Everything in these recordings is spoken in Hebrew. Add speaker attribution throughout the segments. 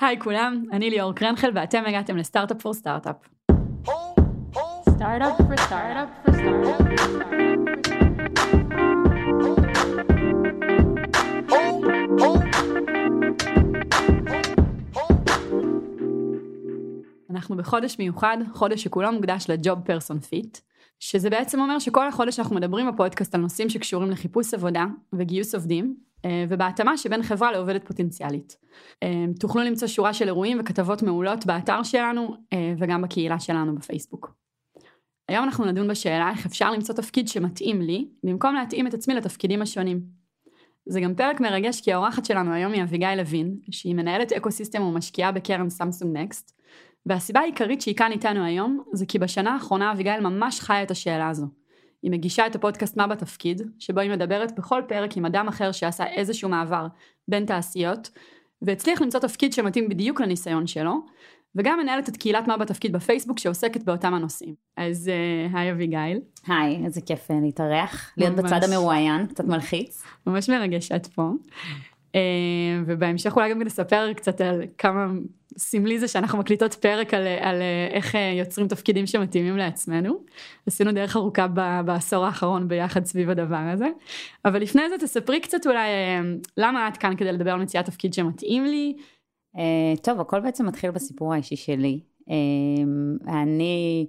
Speaker 1: היי כולם, אני ליאור קרנגל ואתם הגעתם ל Startup for Startup. Startup for Startup פור אנחנו בחודש מיוחד, חודש שכולו מוקדש ל job person fit, שזה בעצם אומר שכל החודש אנחנו מדברים בפודקאסט על נושאים שקשורים לחיפוש עבודה וגיוס עובדים, ובהתאמה שבין חברה לעובדת פוטנציאלית. אה, תוכלו למצוא שורה של אירועים וכתבות מעולות באתר שלנו אה, וגם בקהילה שלנו בפייסבוק. היום אנחנו נדון בשאלה איך אפשר למצוא תפקיד שמתאים לי, במקום להתאים את עצמי לתפקידים השונים. זה גם פרק מרגש כי האורחת שלנו היום היא אביגיל לוין, שהיא מנהלת אקו סיסטם ומשקיעה בקרן סמסונג נקסט, והסיבה העיקרית שהיא כאן איתנו היום, זה כי בשנה האחרונה אביגיל ממש חיה את השאלה הזו. היא מגישה את הפודקאסט מה בתפקיד, שבו היא מדברת בכל פרק עם אדם אחר שעשה איזשהו מעבר בין תעשיות, והצליח למצוא תפקיד שמתאים בדיוק לניסיון שלו, וגם מנהלת את קהילת מה בתפקיד בפייסבוק שעוסקת באותם הנושאים. אז uh, היי אביגיל.
Speaker 2: היי, איזה כיף אה, להתארח, להיות בצד המרואיין, קצת מלחיץ.
Speaker 1: ממש מרגש שאת פה. Uh, ובהמשך אולי גם נספר קצת על כמה סמלי זה שאנחנו מקליטות פרק על, על איך אה, יוצרים תפקידים שמתאימים לעצמנו. עשינו דרך ארוכה ב, בעשור האחרון ביחד סביב הדבר הזה. אבל לפני זה תספרי קצת אולי אה, למה את כאן כדי לדבר על מציאת תפקיד שמתאים לי.
Speaker 2: טוב, הכל בעצם מתחיל בסיפור האישי שלי. אני,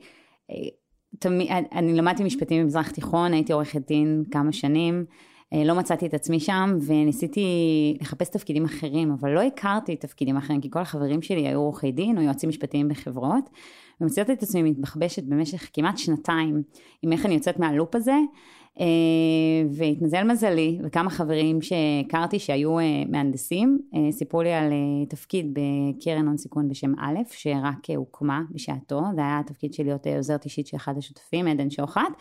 Speaker 2: תמי, אני למדתי משפטים במזרח תיכון, הייתי עורכת דין כמה שנים. אה, לא מצאתי את עצמי שם וניסיתי לחפש תפקידים אחרים, אבל לא הכרתי תפקידים אחרים, כי כל החברים שלי היו עורכי דין או יועצים משפטיים בחברות, ומצאתי את עצמי מתבחבשת במשך כמעט שנתיים עם איך אני יוצאת מהלופ הזה, אה, והתמזל מזלי, וכמה חברים שהכרתי שהיו אה, מהנדסים, סיפרו לי על תפקיד בקרן הון סיכון בשם א', שרק הוקמה בשעתו, זה היה התפקיד של להיות עוזרת אישית של אחד השותפים, עדן שוחט.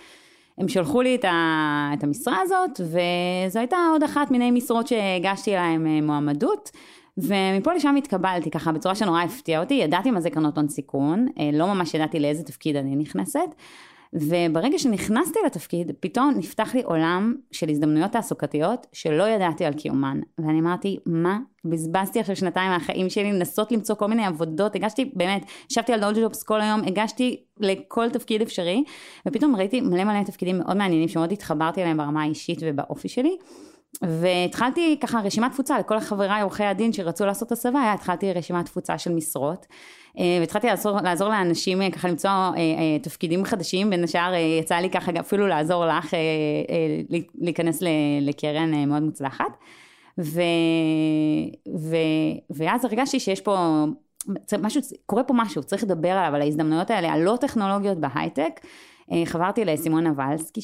Speaker 2: הם שלחו לי את, ה, את המשרה הזאת, וזו הייתה עוד אחת מיני משרות שהגשתי להם אה, מועמדות. ומפה לשם התקבלתי ככה בצורה שנורא הפתיעה אותי, ידעתי מה זה קרנות הון סיכון, אה, לא ממש ידעתי לאיזה תפקיד אני נכנסת, וברגע שנכנסתי לתפקיד, פתאום נפתח לי עולם של הזדמנויות תעסוקתיות שלא ידעתי על קיומן. ואני אמרתי, מה? בזבזתי עכשיו שנתיים מהחיים שלי לנסות למצוא כל מיני עבודות, הגשתי, באמת, ישבתי על דולג'ובס ג'ובס כל היום, הגשתי לכל תפקיד אפשרי, ופתאום ראיתי מלא מלא תפקידים מאוד מעניינים שמאוד התחברתי אליהם ברמה האישית ובאופי שלי. והתחלתי ככה רשימת תפוצה לכל חבריי עורכי הדין שרצו לעשות הסבה, התחלתי רשימת תפוצה של משרות. אה, והתחלתי לעזור, לעזור לאנשים אה, ככה למצוא אה, תפקידים חדשים, בין השאר יצא לי ככה אפילו לעזור לך להיכנס לקרן מאוד מוצלחת. ו, ו, ואז הרגשתי שיש פה משהו, קורה פה משהו, צריך לדבר עליו, על ההזדמנויות האלה, הלא טכנולוגיות בהייטק. חברתי לסימון נבלסקי,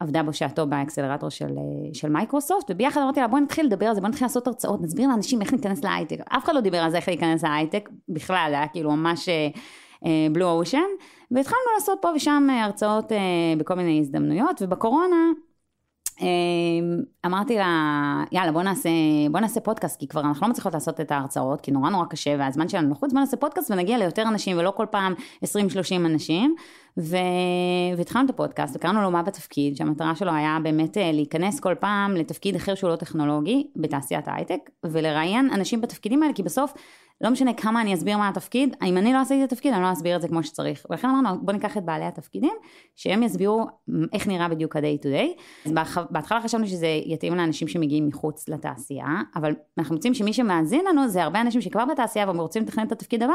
Speaker 2: עבדה בשעתו באקסלרטור של, של מייקרוסופט, וביחד אמרתי לה בואי נתחיל לדבר על זה, בואי נתחיל לעשות הרצאות, נסביר לאנשים איך להיכנס להייטק. אף אחד לא דיבר על זה איך להיכנס להייטק, בכלל, היה כאילו ממש blue uh, ocean, והתחלנו לעשות פה ושם הרצאות אה, בכל מיני הזדמנויות, ובקורונה אמ, אמרתי לה, יאללה בוא נעשה, בוא נעשה פודקאסט, כי כבר אנחנו לא מצליחות לעשות את ההרצאות, כי נורא נורא קשה והזמן שלנו לחוץ, בוא נעשה פודקאסט ונגיע ליותר אנשים ולא כל פעם 20-30 אנשים. ו... והתחלנו את הפודקאסט וקראנו לו מה בתפקיד, שהמטרה שלו היה באמת אה, להיכנס כל פעם לתפקיד אחר שהוא לא טכנולוגי בתעשיית ההייטק, ולראיין אנשים בתפקידים האלה, כי בסוף לא משנה כמה אני אסביר מה התפקיד, אם אני לא עשיתי את התפקיד, אני לא אסביר את זה כמו שצריך. ולכן אמרנו, בוא ניקח את בעלי התפקידים, שהם יסבירו איך נראה בדיוק ה-day to day. אז בהתחלה חשבנו שזה יתאים לאנשים שמגיעים מחוץ לתעשייה, אבל אנחנו מוצאים שמי שמאזין לנו זה הרבה אנשים שכבר בתעשייה והם רוצים לתכנן את התפקיד הבא,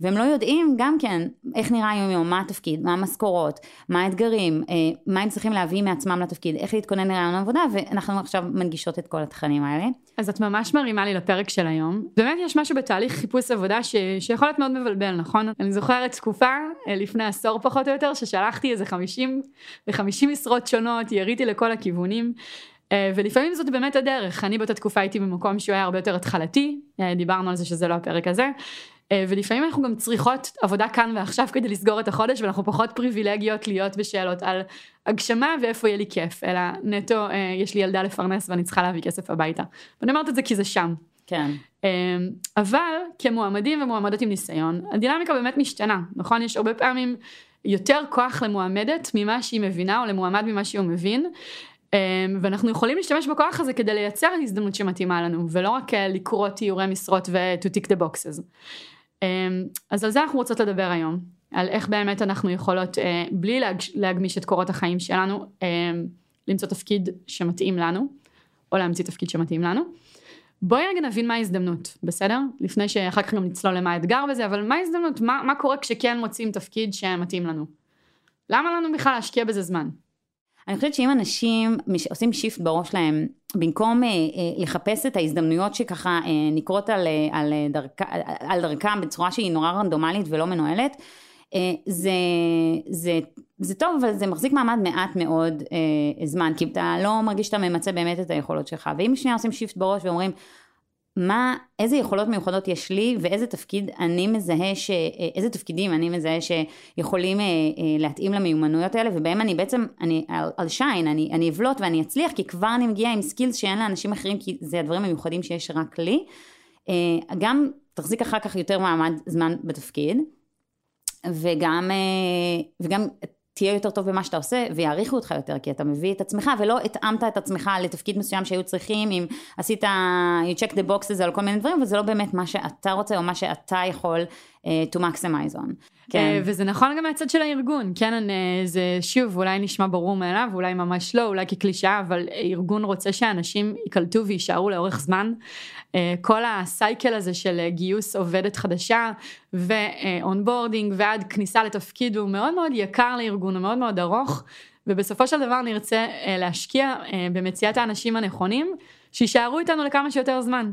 Speaker 2: והם לא יודעים גם כן איך נראה היום יום, מה התפקיד, מה המשכורות, מה האתגרים, אה, מה הם צריכים להביא מעצמם לתפקיד, איך להתכונן לרעיון עבודה, ואנחנו עכשיו מנגישות את כל התכנים האלה.
Speaker 1: אז את ממש מרימה לי לפרק של היום. באמת יש משהו בתהליך חיפוש עבודה ש... שיכול להיות מאוד מבלבל, נכון? אני זוכרת תקופה, אה, לפני עשור פחות או יותר, ששלחתי איזה 50 ו-50 משרות שונות, יריתי לכל הכיוונים. אה, ולפעמים זאת באמת הדרך, אני באותה תקופה הייתי במקום שהוא היה הרבה יותר התחלתי, דיברנו על זה שזה לא הפרק הזה, ולפעמים אנחנו גם צריכות עבודה כאן ועכשיו כדי לסגור את החודש ואנחנו פחות פריבילגיות להיות בשאלות על הגשמה ואיפה יהיה לי כיף, אלא נטו אה, יש לי ילדה לפרנס ואני צריכה להביא כסף הביתה. ואני אומרת את זה כי זה שם.
Speaker 2: כן.
Speaker 1: אה, אבל כמועמדים ומועמדות עם ניסיון, הדינמיקה באמת משתנה, נכון? יש הרבה פעמים יותר כוח למועמדת ממה שהיא מבינה או למועמד ממה שהוא מבין. ואנחנו יכולים להשתמש בכוח הזה כדי לייצר הזדמנות שמתאימה לנו, ולא רק לקרוא תיאורי משרות ו-to tick the boxes. אז על זה אנחנו רוצות לדבר היום, על איך באמת אנחנו יכולות, בלי להגמיש את קורות החיים שלנו, למצוא תפקיד שמתאים לנו, או להמציא תפקיד שמתאים לנו. בואי רגע נבין מה ההזדמנות, בסדר? לפני שאחר כך גם נצלול למה האתגר בזה, אבל מה ההזדמנות? מה, מה קורה כשכן מוצאים תפקיד שמתאים לנו? למה לנו בכלל להשקיע בזה זמן?
Speaker 2: אני חושבת שאם אנשים עושים shift בראש להם, במקום אה, אה, לחפש את ההזדמנויות שככה אה, נקרות על, אה, על, אה, דרכ, על דרכם בצורה שהיא נורא רנדומלית ולא מנוהלת, אה, זה, זה, זה טוב, אבל זה מחזיק מעמד מעט מאוד אה, זמן, כי אתה לא מרגיש שאתה ממצה באמת את היכולות שלך. ואם שנייה עושים shift בראש ואומרים, מה, איזה יכולות מיוחדות יש לי ואיזה תפקיד אני מזהה, ש, אה, איזה תפקידים אני מזהה שיכולים אה, אה, להתאים למיומנויות האלה ובהם אני בעצם, אני על שיין, אני, אני אבלוט ואני אצליח כי כבר אני מגיעה עם סקילס שאין לאנשים אחרים כי זה הדברים המיוחדים שיש רק לי. אה, גם תחזיק אחר כך יותר מעמד זמן בתפקיד. וגם, אה, וגם תהיה יותר טוב במה שאתה עושה ויעריכו אותך יותר כי אתה מביא את עצמך ולא התאמת את עצמך לתפקיד מסוים שהיו צריכים אם עשית you check the boxes על כל מיני דברים וזה לא באמת מה שאתה רוצה או מה שאתה יכול uh, to maximize on.
Speaker 1: כן. וזה נכון גם מהצד של הארגון כן אני, זה שוב אולי נשמע ברור מאליו אולי ממש לא אולי כקלישאה אבל ארגון רוצה שאנשים ייקלטו ויישארו לאורך זמן אה, כל ה cycle הזה של אה, גיוס עובדת חדשה ו onboarding ועד כניסה לתפקיד הוא מאוד מאוד יקר לארגון, הוא מאוד מאוד ארוך ובסופו של דבר נרצה אה, להשקיע במציאת האנשים הנכונים שיישארו איתנו לכמה שיותר זמן.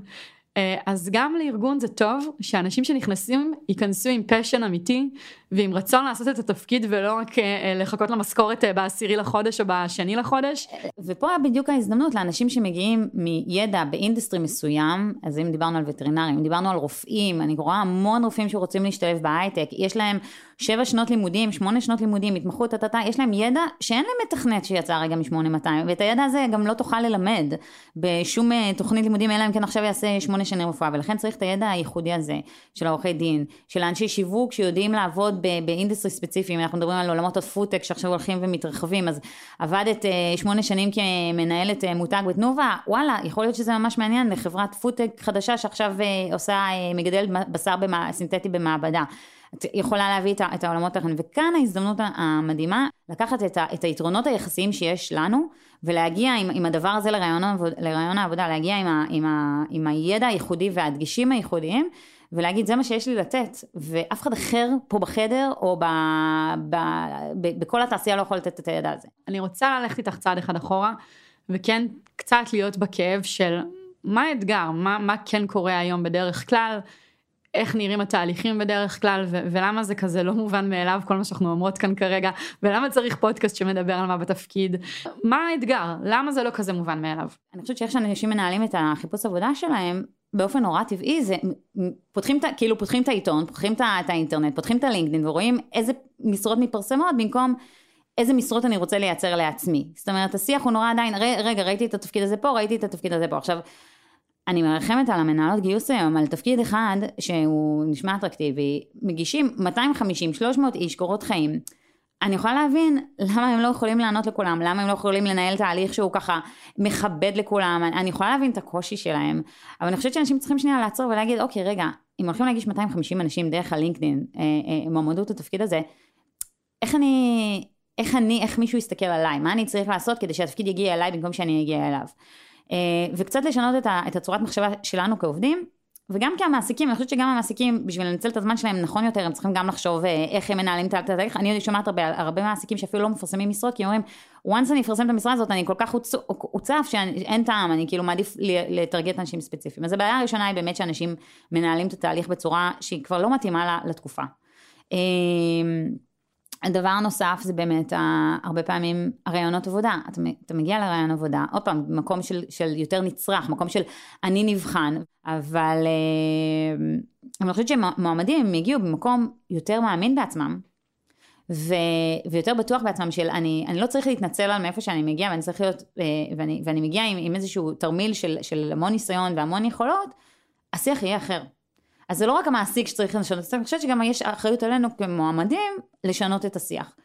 Speaker 1: אה, אז גם לארגון זה טוב שאנשים שנכנסים ייכנסו עם passion אמיתי ועם רצון לעשות את התפקיד ולא רק אה, אה, לחכות למשכורת בעשירי לחודש או בשני לחודש.
Speaker 2: ופה בדיוק ההזדמנות לאנשים שמגיעים מידע ב industry מסוים, אז אם דיברנו על וטרינרים, אם דיברנו על רופאים, אני רואה המון רופאים שרוצים להשתלב בהייטק, יש להם שבע שנות לימודים, שמונה שנות לימודים, התמחות, טטטה, יש להם ידע שאין להם מתכנת שיצא רגע מ-8200, ואת הידע הזה גם לא תוכל ללמד בשום תוכנית לימודים, אלא אם כן עכשיו יעשה 8 שנות רפואה, ולכן צריך את הידע הייחודי הזה של העורכי דין, של אנשי שיווק שיודעים לעבוד ב industry ספציפי, אם אנחנו מדברים על עולמות הפודטק שעכשיו הולכים ומתרחבים, אז עבדת אה, שמונה שנים כמנהלת אה, מותג בתנובה, וואלה, יכול להיות שזה ממש מעניין לחברת פודטק חדשה שעכשיו אה, עושה, מגדלת בשר במע... סינתטי במעבדה. את יכולה להביא את, העולמות האחרונים, וכאן ההזדמנות המדהימה לקחת את, ה, את היתרונות היחסיים שיש לנו ולהגיע עם, עם הדבר הזה לרעיון העבודה, להגיע עם, ה, עם, ה, עם הידע הייחודי והדגשים הייחודיים ולהגיד זה מה שיש לי לתת ואף אחד אחר פה בחדר או ב, ב, ב, בכל התעשייה לא יכול לתת את הידע הזה.
Speaker 1: אני רוצה ללכת איתך צעד אחד אחורה וכן קצת להיות בכאב של מה האתגר, מה, מה כן קורה היום בדרך כלל, איך נראים התהליכים בדרך כלל ו- ולמה זה כזה לא מובן מאליו כל מה שאנחנו אומרות כאן כרגע ולמה צריך פודקאסט שמדבר על מה בתפקיד. מה האתגר? למה זה לא כזה מובן מאליו.
Speaker 2: אני חושבת שאיך שאנשים מנהלים את החיפוש עבודה שלהם באופן נורא טבעי זה פותחים את כאילו פותחים את העיתון פותחים את האינטרנט פותחים את הלינקדאין ורואים איזה משרות מתפרסמות במקום איזה משרות אני רוצה לייצר לעצמי. זאת אומרת השיח הוא נורא עדיין רגע ראיתי את התפקיד הזה פה ראיתי את התפקיד הזה פה עכשיו אני מרחמת על המנהלות גיוס היום, על תפקיד אחד שהוא נשמע אטרקטיבי, מגישים 250-300 איש קורות חיים. אני יכולה להבין למה הם לא יכולים לענות לכולם, למה הם לא יכולים לנהל תהליך שהוא ככה מכבד לכולם, אני יכולה להבין את הקושי שלהם, אבל אני חושבת שאנשים צריכים שנייה לעצור ולהגיד, אוקיי, רגע, אם הולכים להגיש 250 אנשים דרך הלינקדאין, אה, אה, מועמדות לתפקיד הזה, איך אני, איך אני, איך מישהו יסתכל עליי, מה אני צריך לעשות כדי שהתפקיד יגיע אליי במקום שאני אגיע אליו. אה, וקצת לשנות את, ה, את הצורת מחשבה שלנו כעובדים, וגם כמעסיקים, אני חושבת שגם המעסיקים, בשביל לנצל את הזמן שלהם נכון יותר, הם צריכים גם לחשוב אה, איך הם מנהלים את התהליך. אני שומעת הרבה, הרבה מעסיקים שאפילו לא מפרסמים משרות, כי אומרים, once אני אפרסם את המשרה הזאת, אני כל כך הוצף שאין טעם, אני כאילו מעדיף לטרגט אנשים ספציפיים. אז הבעיה הראשונה היא באמת שאנשים מנהלים את התהליך בצורה שהיא כבר לא מתאימה לתקופה. הדבר נוסף זה באמת הרבה פעמים הרעיונות עבודה, אתה, אתה מגיע לרעיון עבודה, עוד פעם, מקום של, של יותר נצרך, מקום של אני נבחן, אבל אה, אני חושבת שמועמדים הם יגיעו במקום יותר מאמין בעצמם, ו, ויותר בטוח בעצמם של אני, אני לא צריך להתנצל על מאיפה שאני מגיע ואני צריך להיות, אה, ואני, ואני מגיע עם, עם איזשהו תרמיל של, של המון ניסיון והמון יכולות, השיח יהיה אחר. אז זה לא רק המעסיק שצריך לשנות את השיח, אני חושבת שגם יש אחריות עלינו כמועמדים לשנות את השיח.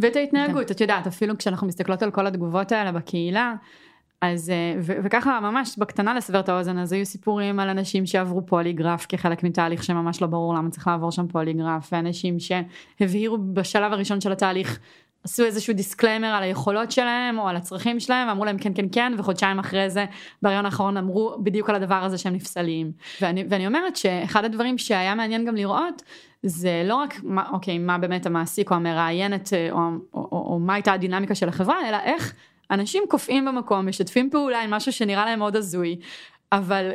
Speaker 1: ואת ההתנהגות, את יודעת, אפילו כשאנחנו מסתכלות על כל התגובות האלה בקהילה, אז ו- וככה ממש בקטנה לסבר את האוזן אז היו סיפורים על אנשים שעברו פוליגרף כחלק מתהליך שממש לא ברור למה צריך לעבור שם פוליגרף ואנשים שהבהירו בשלב הראשון של התהליך עשו איזשהו disclaimer על היכולות שלהם או על הצרכים שלהם ואמרו להם כן כן כן וחודשיים אחרי זה בריאיון האחרון אמרו בדיוק על הדבר הזה שהם נפסלים. ואני, ואני אומרת שאחד הדברים שהיה מעניין גם לראות זה לא רק מה, אוקיי מה באמת המעסיק או המראיינת או, או, או, או מה הייתה הדינמיקה של החברה אלא איך אנשים קופאים במקום, משתפים פעולה עם משהו שנראה להם מאוד הזוי, אבל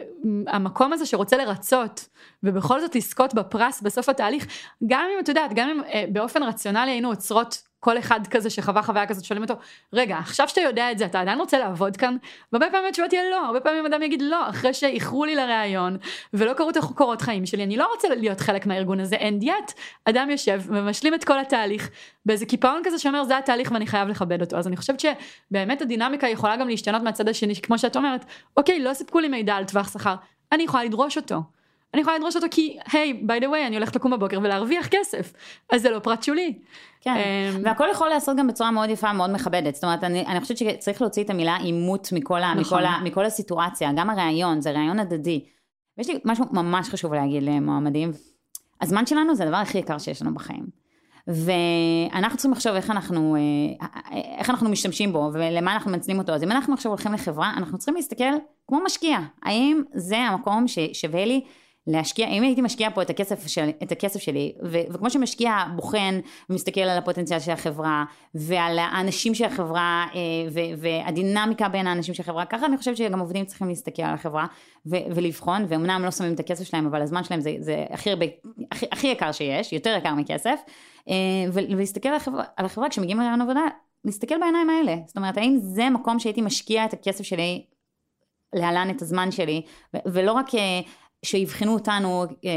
Speaker 1: המקום הזה שרוצה לרצות ובכל זאת לזכות בפרס בסוף התהליך, גם אם את יודעת, גם אם אה, באופן רציונלי היינו עוצרות כל אחד כזה שחווה חוויה כזאת שואלים אותו רגע עכשיו שאתה יודע את זה אתה עדיין רוצה לעבוד כאן? והרבה פעמים התשובה תהיה לא הרבה פעמים אדם יגיד לא אחרי שאיחרו לי לראיון ולא קראו את הקורות חיים שלי אני לא רוצה להיות חלק מהארגון הזה and yet אדם יושב ומשלים את כל התהליך באיזה קיפאון כזה שאומר זה התהליך ואני חייב לכבד אותו אז אני חושבת שבאמת הדינמיקה יכולה גם להשתנות מהצד השני כמו שאת אומרת אוקיי לא סיפקו לי מידע על טווח שכר אני יכולה לדרוש אותו. אני יכולה לדרוש אותו כי היי ביי דה ווי אני הולכת לקום בבוקר ולהרוויח כסף אז זה לא פרט שולי.
Speaker 2: כן um, והכל יכול להיעשות גם בצורה מאוד יפה מאוד מכבדת זאת אומרת אני, אני חושבת שצריך להוציא את המילה עימות מכל, נכון. מכל, מכל הסיטואציה גם הראיון זה ראיון הדדי. ויש לי משהו ממש חשוב להגיד למועמדים הזמן שלנו זה הדבר הכי יקר שיש לנו בחיים. ואנחנו צריכים לחשוב איך אנחנו, אה, איך אנחנו משתמשים בו ולמה אנחנו מנצלים אותו. אז אם אנחנו עכשיו הולכים לחברה, אנחנו צריכים להסתכל כמו משקיע. האם זה המקום ששווה לי להשקיע, אם הייתי משקיעה פה את הכסף, של, את הכסף שלי, ו, וכמו שמשקיע בוחן ומסתכל על הפוטנציאל של החברה, ועל האנשים של החברה, אה, ו, והדינמיקה בין האנשים של החברה, ככה אני חושבת שגם עובדים צריכים להסתכל על החברה ו, ולבחון, ואומנם לא שמים את הכסף שלהם, אבל הזמן שלהם זה, זה הכי, הרבה, הכי, הכי יקר שיש, יותר יקר מכסף, אה, ולהסתכל על החברה, על החברה כשמגיעים לרעיון עבודה, להסתכל בעיניים האלה, זאת אומרת האם זה מקום שהייתי משקיע את הכסף שלי להלן את הזמן שלי, ולא רק אה, שיבחנו אותנו אה,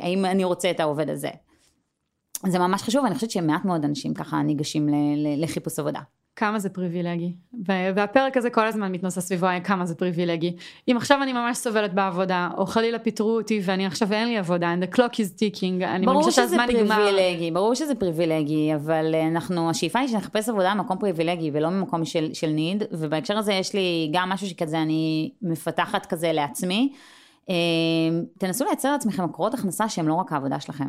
Speaker 2: האם אני רוצה את העובד הזה. זה ממש חשוב, ואני חושבת שמעט מאוד אנשים ככה ניגשים לחיפוש עבודה.
Speaker 1: כמה זה פריבילגי. והפרק הזה כל הזמן מתנוסס סביבו כמה זה פריבילגי. אם עכשיו אני ממש סובלת בעבודה, או חלילה פיטרו אותי ואני עכשיו אין לי עבודה, and the clock is ticking, אני מרגישה שהזמן נגמר.
Speaker 2: ברור שזה פריבילגי, ברור שזה פריבילגי, אבל אה, אנחנו, השאיפה היא שנחפש עבודה במקום פריבילגי ולא ממקום של, של need, ובהקשר הזה יש לי גם משהו שכזה אני מפתחת כזה לעצמי. אמ, תנסו לייצר לעצמכם מקורות הכנסה שהם לא רק העבודה שלכם.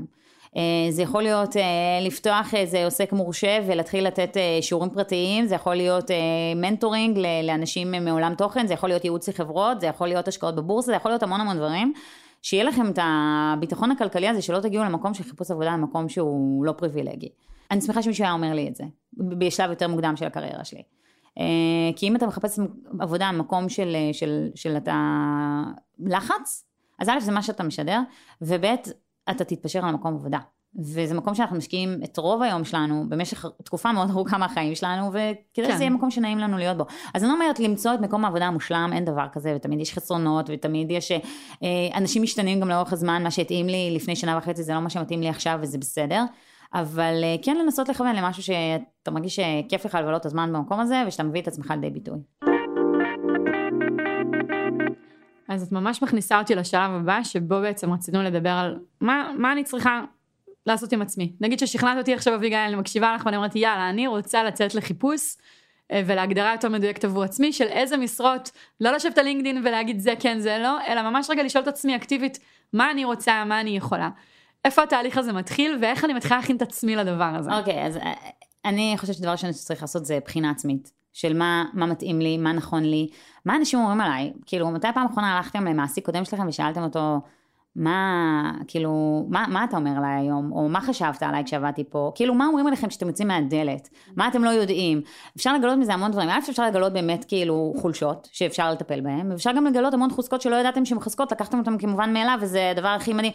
Speaker 2: אה, זה יכול להיות אה, לפתוח איזה עוסק מורשה ולהתחיל לתת אה, שיעורים פרטיים, זה יכול להיות mentoring לאנשים מעולם תוכן, זה יכול להיות ייעוץ לחברות, זה יכול להיות השקעות בבורסה, זה יכול להיות המון המון דברים. שיהיה לכם את הביטחון הכלכלי הזה שלא תגיעו למקום של חיפוש עבודה למקום שהוא לא פריבילגי. אני שמחה שמישהו היה אומר לי את זה, בשלב יותר מוקדם של הקריירה שלי. אה, כי אם אתה מחפש עבודה במקום של, של, של אתה לחץ, אז א' זה מה שאתה משדר, וב' אתה תתפשר על מקום עבודה. וזה מקום שאנחנו משקיעים את רוב היום שלנו במשך תקופה מאוד ארוכה מהחיים שלנו וכדי כן. שזה יהיה מקום שנעים לנו להיות בו. אז אני לא אומרת למצוא את מקום העבודה המושלם אין דבר כזה ותמיד יש חסרונות ותמיד יש אה, אנשים משתנים גם לאורך הזמן מה שהתאים לי לפני שנה וחצי זה לא מה שמתאים לי עכשיו וזה בסדר. אבל אה, כן לנסות לכוון למשהו שאתה מרגיש שכיף לך לבלות את הזמן במקום הזה ושאתה מביא את עצמך לידי ביטוי.
Speaker 1: אז את ממש מכניסה אותי לשלב הבא שבו בעצם רצינו לדבר על מה, מה אני צריכה לעשות עם עצמי. נגיד ששכנעת אותי עכשיו אביגיל, אני מקשיבה לך ואני אומרת יאללה אני רוצה לצאת לחיפוש אה, ולהגדרה יותר מדויקת עבור עצמי של איזה משרות, לא לשבת על לינקדין ולהגיד זה כן זה לא, אלא ממש רגע לשאול את עצמי אקטיבית מה אני רוצה, מה אני יכולה. איפה התהליך הזה מתחיל ואיך אני מתחילה להכין את עצמי לדבר הזה.
Speaker 2: אוקיי, okay, אז אה, אני חושבת שדבר ראשון שצריך לעשות זה בחינה עצמית. של מה, מה מתאים לי, מה נכון לי, מה אנשים אומרים עליי. כאילו, מתי פעם אחרונה הלכתם למעסיק קודם שלכם ושאלתם אותו, מה, כאילו, מה, מה אתה אומר עליי היום, או מה חשבת עליי כשעבדתי פה, כאילו, מה אומרים עליכם כשאתם יוצאים מהדלת, מה אתם לא יודעים. אפשר לגלות מזה המון דברים, א' אפשר לגלות באמת כאילו חולשות, שאפשר לטפל בהן, ואפשר גם לגלות המון חוזקות שלא ידעתם שהן חזקות, לקחתם אותן כמובן מאליו, וזה הדבר הכי מדהים.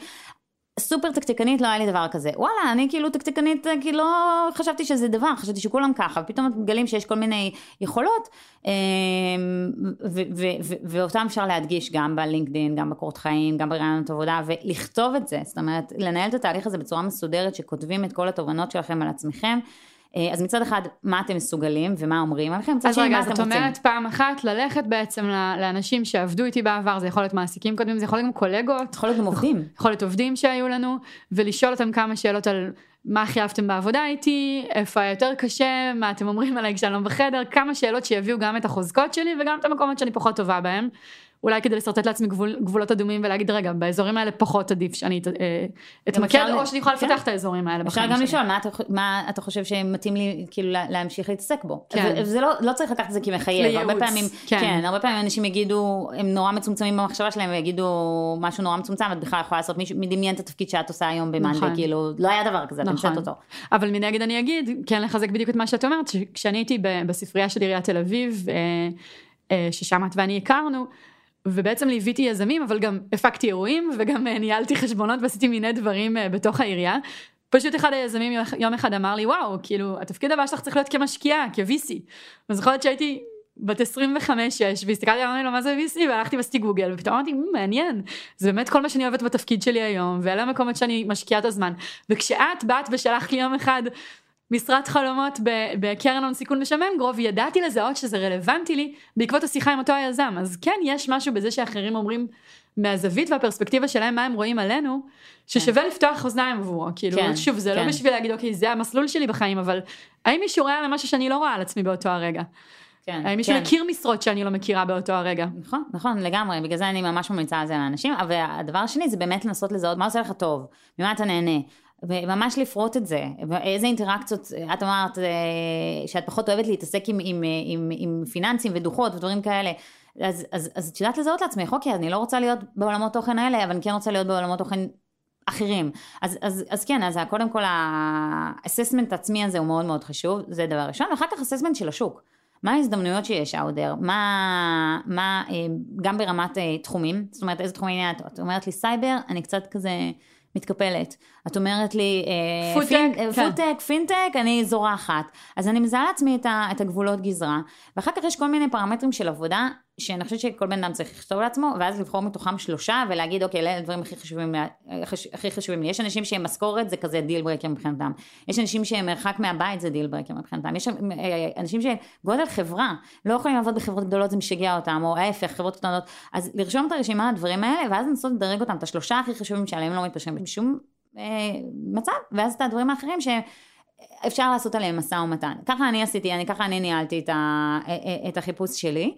Speaker 2: סופר תקתקנית לא היה לי דבר כזה. וואלה אני כאילו תקתקנית כאילו לא חשבתי שזה דבר חשבתי שכולם ככה. ופתאום מגלים שיש כל מיני יכולות אמ, ואותם אפשר להדגיש גם בלינקדאין גם בקורות חיים גם ברעיונות עבודה ולכתוב את זה. זאת אומרת לנהל את התהליך הזה בצורה מסודרת שכותבים את כל התובנות שלכם על עצמכם אה, אז מצד אחד, מה אתם מסוגלים ומה אומרים עליכם, מצד
Speaker 1: שני, מה אתם רוצים. אז רגע, זאת אומרת פעם אחת ללכת בעצם לאנשים שעבדו איתי בעבר, זה יכול להיות מעסיקים קודמים, זה יכול להיות גם קולגות.
Speaker 2: יכול להיות גם עובדים.
Speaker 1: יכול להיות עובדים שהיו לנו, ולשאול אותם כמה שאלות על מה הכי אהבתם בעבודה איתי, איפה היה יותר קשה, מה אתם אומרים עליי כשאני לא בחדר, כמה שאלות שיביאו גם את החוזקות שלי וגם את המקומות שאני פחות טובה בהם. אולי כדי לשרטט לעצמי גבול, גבולות אדומים ולהגיד רגע באזורים האלה פחות עדיף שאני אה, אתמקד או שאני יכולה לפתח כן. את האזורים האלה
Speaker 2: בחיים שלי. אפשר גם לשאול מה אתה, מה אתה חושב שמתאים לי כאילו להמשיך להתעסק בו. כן. וזה לא, לא צריך לקחת את זה כמחייב. הרבה פעמים, כן. כן, הרבה פעמים אנשים יגידו, הם נורא מצומצמים במחשבה שלהם ויגידו משהו נורא מצומצם, את בכלל יכולה לעשות מישהו, מדמיין את התפקיד שאת עושה היום במאנדי, נכון. כאילו לא היה דבר כזה, נכון. אותו.
Speaker 1: אבל מנגד אני אגיד, כן לחזק בדיוק את מה שאת אומרת, כשאני הייתי בספרייה של עיריית תל אביב, אה, אה, ששם את ואני הכרנו, ובעצם ליוויתי יזמים אבל גם הפקתי אירועים וגם אה, ניהלתי חשבונות ועשיתי מיני דברים אה, בתוך העירייה. פשוט אחד היזמים יום אחד אמר לי וואו כאילו התפקיד הבא שלך צריך להיות כמשקיעה כ-VC. אז זוכרת שהייתי בת 25-6 והסתכלתי אמרתי לו מה זה VC והלכתי ועשיתי גוגל ופתאום אמרתי מעניין זה באמת כל מה שאני אוהבת בתפקיד שלי היום ואלה המקומות שאני משקיעה את הזמן וכשאת באת ושלחת לי יום אחד משרת חלומות בקרן הון סיכון משמם גרוב, ידעתי לזהות שזה רלוונטי לי בעקבות השיחה עם אותו היזם. אז כן, יש משהו בזה שאחרים אומרים מהזווית והפרספקטיבה שלהם מה הם רואים עלינו, ששווה כן. לפתוח אוזניים עבורו. כאילו, כן, שוב, זה לא כן. לא בשביל להגיד, אוקיי, זה המסלול שלי בחיים, אבל האם מישהו רואה למשהו שאני לא רואה על עצמי באותו הרגע? כן, האם מישהו כן. מכיר משרות שאני לא מכירה באותו הרגע?
Speaker 2: נכון, נכון, לגמרי, בגלל זה אני ממש ממליצה על זה לאנשים, אבל הדבר השני זה באמת לנסות לזהות מה עושה לך טוב, ממה אתה נהנה, וממש לפרוט את זה, איזה אינטראקציות, את אמרת אה, שאת פחות אוהבת להתעסק עם, עם, עם, עם פיננסים ודוחות ודברים כאלה, אז, אז, אז את יודעת לזהות לעצמך, אוקיי, אני לא רוצה להיות בעולמות תוכן האלה, אבל אני כן רוצה להיות בעולמות תוכן אחרים. אז, אז, אז כן, אז קודם כל ה assessment העצמי הזה הוא מאוד מאוד חשוב, זה דבר ראשון, ואחר כך assessment של השוק. מה ההזדמנויות שיש out there, מה, מה, אה, גם ברמת אה, תחומים, זאת אומרת איזה תחומים את, את אומרת לי סייבר, אני קצת כזה מתקפלת. את אומרת לי,
Speaker 1: אה, פודטק,
Speaker 2: כן. פודטק, פינטק, אני זורחת. אז אני מזהה לעצמי את, ה, את הגבולות גזרה, ואחר כך יש כל מיני פרמטרים של עבודה, שאני חושבת שכל בן אדם צריך לכתוב לעצמו, ואז לבחור מתוכם שלושה, ולהגיד, אוקיי, אלה הדברים הכי חשובים, הכי חשובים לי. יש אנשים שהם משכורת, זה כזה deal breaker מבחינתם. יש אנשים שהם מרחק מהבית, זה deal breaker מבחינתם. יש אה, אנשים שגודל חברה, לא יכולים לעבוד בחברות גדולות, זה משגע אותם, או ההפך, חברות קטנות. אז לרשום את הרשימה, הדברים האלה, ואז לנסות לדרג אותם, את השלושה הכי חשובים שעליהם לא מתפשרים בשום אה, מצב, ואז את הדברים האחרים שאפשר לעשות עליהם משא ומתן. ככה אני עשיתי, אני, ככה אני ניהלתי את, ה, אה, אה, את החיפוש שלי,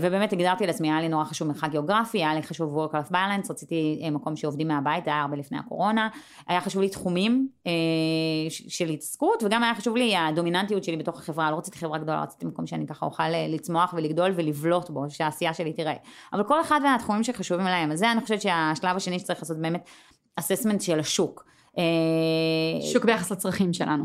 Speaker 2: ובאמת הגדרתי לעצמי, היה לי נורא חשוב מרחק גיאוגרפי, היה לי חשוב work-life balance, רציתי מקום שעובדים מהבית, זה היה הרבה לפני הקורונה, היה חשוב לי תחומים של התעסקות, וגם היה חשוב לי הדומיננטיות שלי בתוך החברה, לא רציתי חברה גדולה, רציתי מקום שאני ככה אוכל לצמוח ולגדול ולבלוט בו, שהעשייה שלי תראה. אבל כל אחד מהתחומים שחשובים להם, אז זה אני חושבת שהשלב השני שצריך לעשות באמת אססמנט של השוק.
Speaker 1: אה, שוק ביחס לצרכים שלנו.